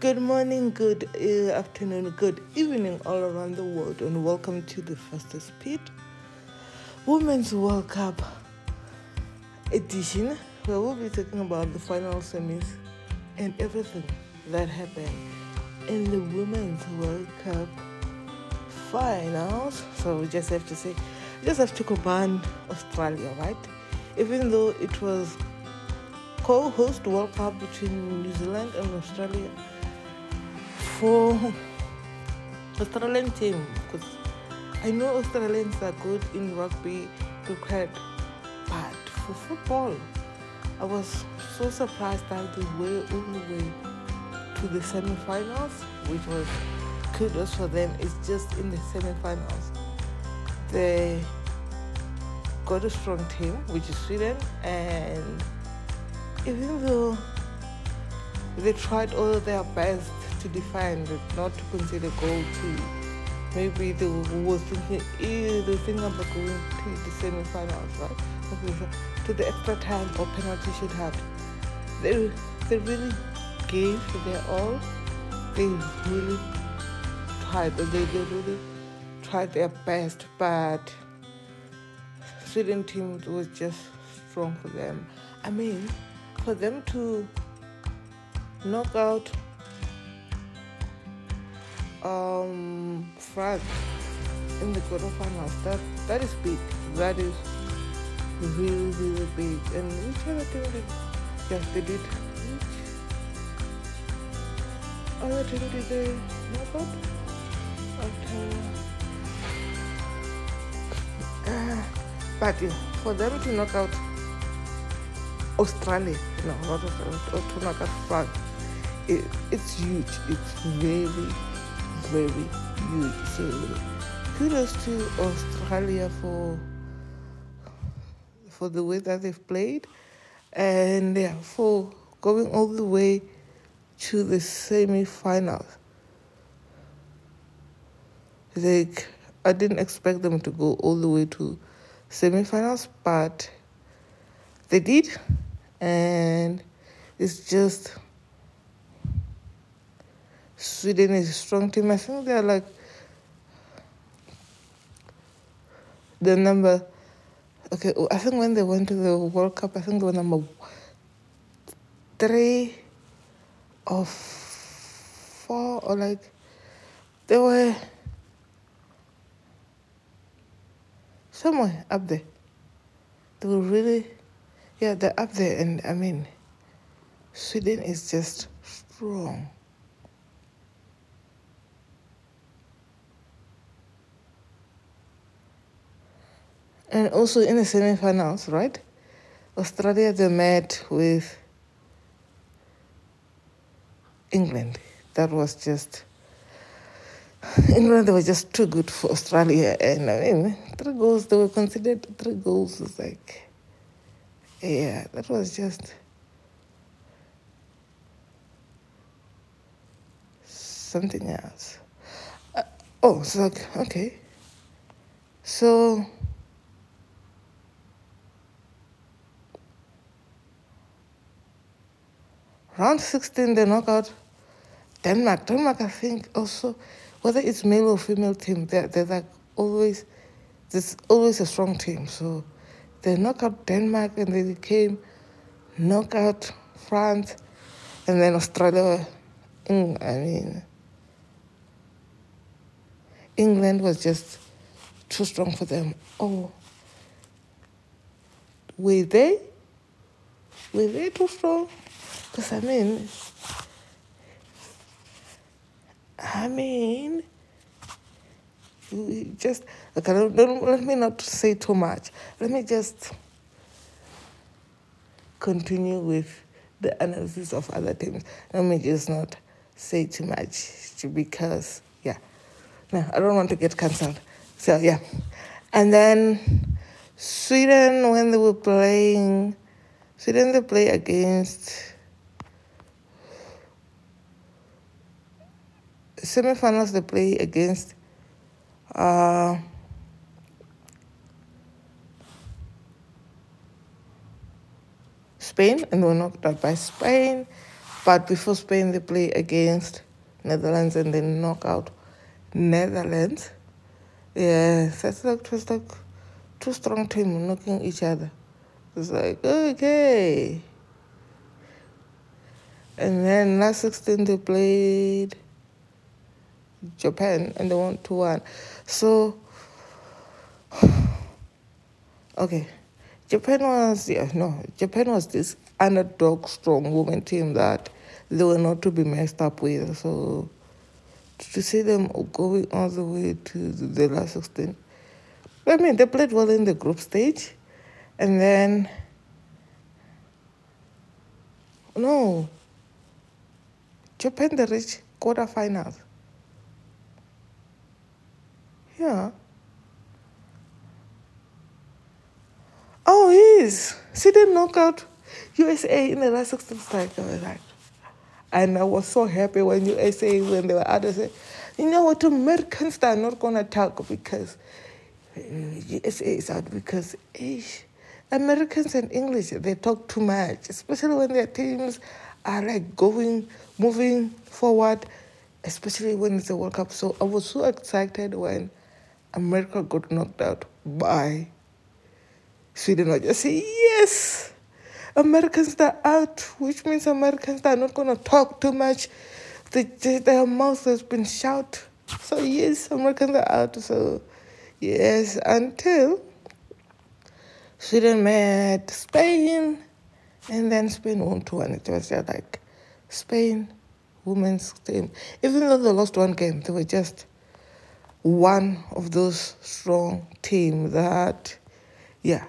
Good morning, good uh, afternoon, good evening all around the world, and welcome to the fastest speed Women's World Cup edition, where we'll be talking about the final semis and everything that happened in the Women's World Cup finals. So we just have to say, just have to combine Australia, right? Even though it was co-host World Cup between New Zealand and Australia for Australian team because I know Australians are good in rugby, cricket, but for football, I was so surprised that they were all the way to the semi-finals, which was kudos for them. It's just in the semi-finals they got a strong team, which is Sweden, and even though they tried all their best to defend, not to consider a goal to maybe they were thinking, eh, they think about going to the semi-finals, right? To the extra time or penalty should have. They they really gave their all. They really tried. They, they really tried their best, but Sweden team was just strong for them. I mean, for them to knock out um, France in the quarterfinals, that that is big. That is really really big. And which other team did? Yes, they did. Which other team did they knock out? After, uh, but yeah, for them to knock out Australia, no, not Australia, to knock out France, it, it's huge. It's very, very huge. So kudos to Australia for for the way that they've played, and yeah, for going all the way to the semi-finals. Like I didn't expect them to go all the way to semi-finals, but they did, and it's just Sweden is a strong team. I think they're like the number. Okay, I think when they went to the World Cup, I think they were number three or four, or like they were somewhere up there. They were really, yeah, they're up there, and I mean, Sweden is just strong. And also in the semi-finals, right? Australia they met with England. That was just England. They were just too good for Australia, and I mean, three goals. They were considered three goals. Was like, yeah, that was just something else. Uh, oh, so okay, so. Round 16 they knock out denmark. Denmark i think also whether it's male or female team they're, they're like always there's always a strong team. So they knock out denmark and they came knock out france and then australia i mean england was just too strong for them. Oh. Were they were they too strong because I mean, I mean, just okay. Don't, don't, let me not say too much. Let me just continue with the analysis of other teams. Let me just not say too much because yeah, no, I don't want to get cancelled. So yeah, and then Sweden when they were playing, Sweden they play against. Semifinals they play against uh, Spain and were knocked out by Spain. But before Spain, they play against Netherlands and then knock out Netherlands. Yeah, that's like was like two strong teams knocking each other. It's like okay. And then last 16 they played Japan and they won 2 1. So, okay. Japan was, yeah, no, Japan was this underdog strong woman team that they were not to be messed up with. So, to see them going all the way to the last 16, I mean, they played well in the group stage. And then, no, Japan, they reached quarterfinals. Yeah. Oh, he is. See knock out USA in the last 16 strike. I was like, and I was so happy when USA, when they were I said, you know what, Americans are not going to talk because uh, USA is out because ish, Americans and English, they talk too much, especially when their teams are like going, moving forward, especially when it's a World Cup. So I was so excited when America got knocked out by Sweden. I just say, yes, Americans are out, which means Americans are not going to talk too much. The, their mouth has been shut. So, yes, Americans are out. So, yes, until Sweden met Spain and then Spain won 2 1. It was just like Spain women's team. Even though they lost one game, they were just one of those strong teams that, yeah,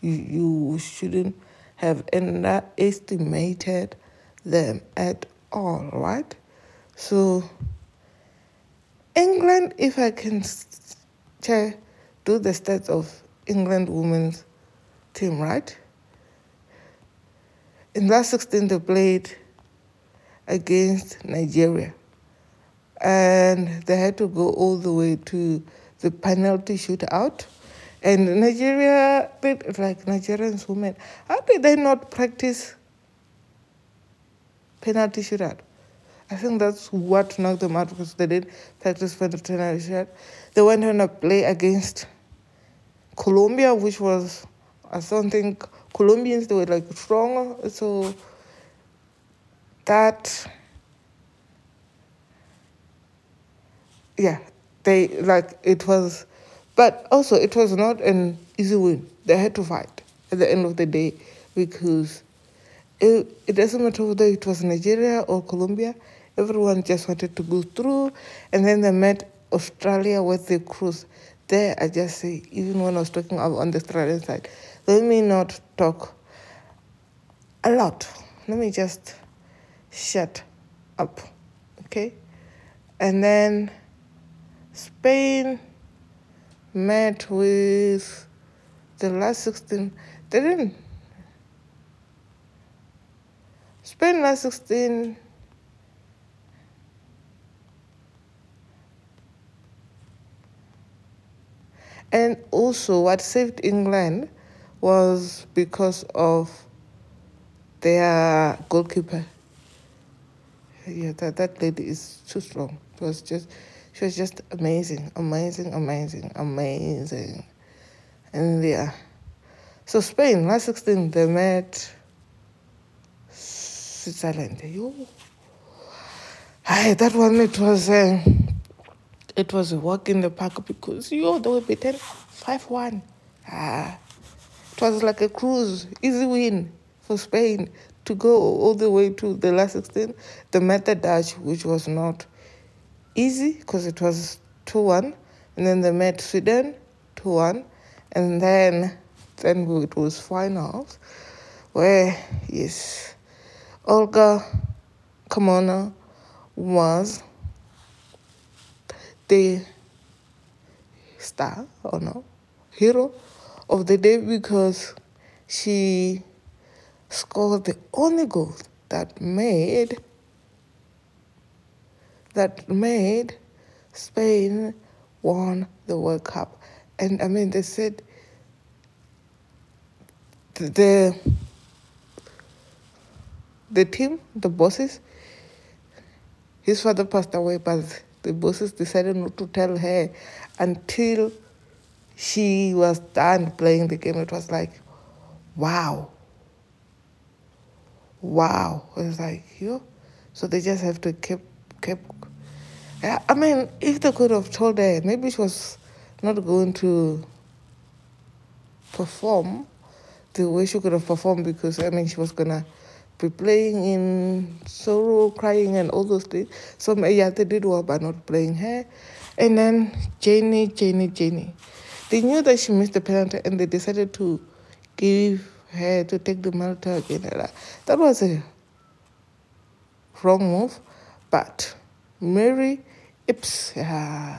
you, you shouldn't have underestimated them at all, right? So, England, if I can check, do the stats of England women's team, right? In last 16, they played against Nigeria. And they had to go all the way to the penalty shootout. And Nigeria, like Nigerians women, how did they not practice penalty shootout? I think that's what knocked them out because they didn't practice penalty shootout. They went on a play against Colombia, which was, I don't think Colombians, they were like strong. So that, yeah, they like it was, but also it was not an easy win. They had to fight at the end of the day because it, it doesn't matter whether it was Nigeria or Colombia, everyone just wanted to go through. And then they met Australia with the cruise. There, I just say, even when I was talking on the Australian side, let me not talk a lot. Let me just shut up. Okay? And then Spain met with the last 16. They didn't. Spain last 16. And also, what saved England was because of their goalkeeper. Yeah, that, that lady is too strong. It was just she was just amazing, amazing, amazing, amazing. And yeah. So Spain, last 16, they met Switzerland. Yo. Hi, that one it was uh, it was a walk in the park because yo they were beaten 5-1. Ah. It was like a cruise, easy win for Spain to go all the way to the last 16. They met the Dutch, which was not easy because it was 2 1. And then they met Sweden 2 1. And then, then it was finals where, yes, Olga Carmona was the star or no hero of the day because she scored the only goal that made that made Spain won the World Cup. And I mean, they said the the team, the bosses, his father passed away, but the bosses decided not to tell her until she was done playing the game. It was like, wow. Wow. It was like, yo. So they just have to keep, keep. I mean, if they could have told her, maybe she was not going to perform the way she could have performed because, I mean, she was going to be playing in sorrow, crying, and all those things. So, yeah, they did well by not playing her. And then Janie, Janie, Janie. They knew that she missed the penalty and they decided to give her to take the penalty again. That was a wrong move. But Mary Earps, yeah,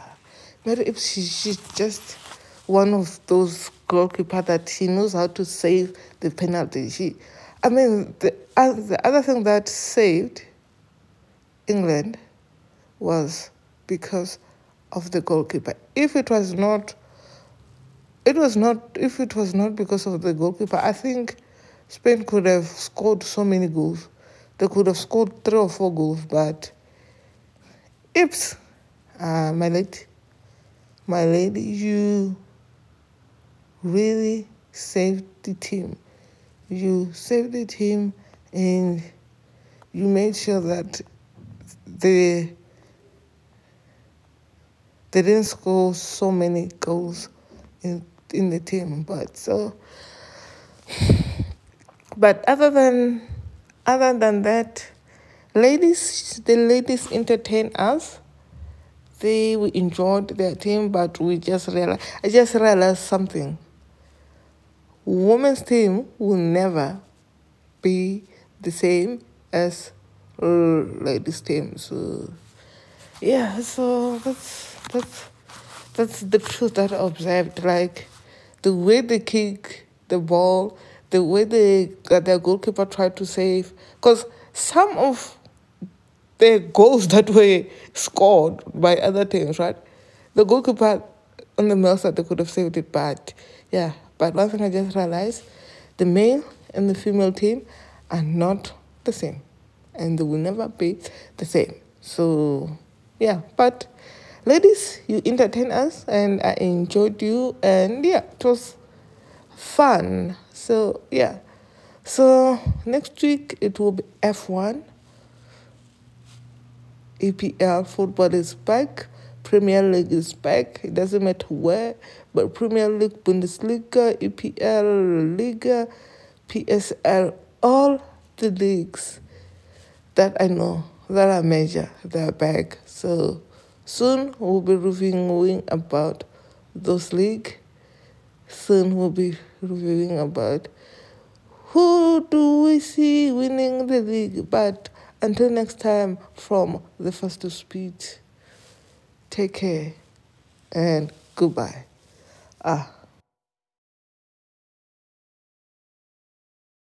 Mary Earps, she, she's just one of those goalkeeper that she knows how to save the penalty. She, I mean, the, uh, the other thing that saved England was because of the goalkeeper. If it was not, it was not. If it was not because of the goalkeeper, I think Spain could have scored so many goals. They could have scored three or four goals, but Uh, my lady, my lady, you really saved the team. You saved the team and you made sure that they they didn't score so many goals in in the team. But so but other than other than that, ladies the ladies entertain us they we enjoyed their team, but we just realized I just realized something women's team will never be the same as ladies team. So yeah, so that's that's that's the truth that I observed. Like the way they kick the ball, the way they uh, their goalkeeper tried to save, because some of the goals that were scored by other teams, right? The goalkeeper on the male side they could have saved it, but yeah, but one thing I just realized the male and the female team are not the same. And they will never be the same. So, yeah. But, ladies, you entertain us and I enjoyed you. And, yeah, it was fun. So, yeah. So, next week it will be F1. EPL football is back. Premier League is back. It doesn't matter where, but Premier League, Bundesliga, EPL, Liga, PSL, all the leagues that I know that are major, they're back. So soon we'll be reviewing about those leagues. Soon we'll be reviewing about who do we see winning the league. But until next time, from the first to speed. Take care and goodbye. Ah.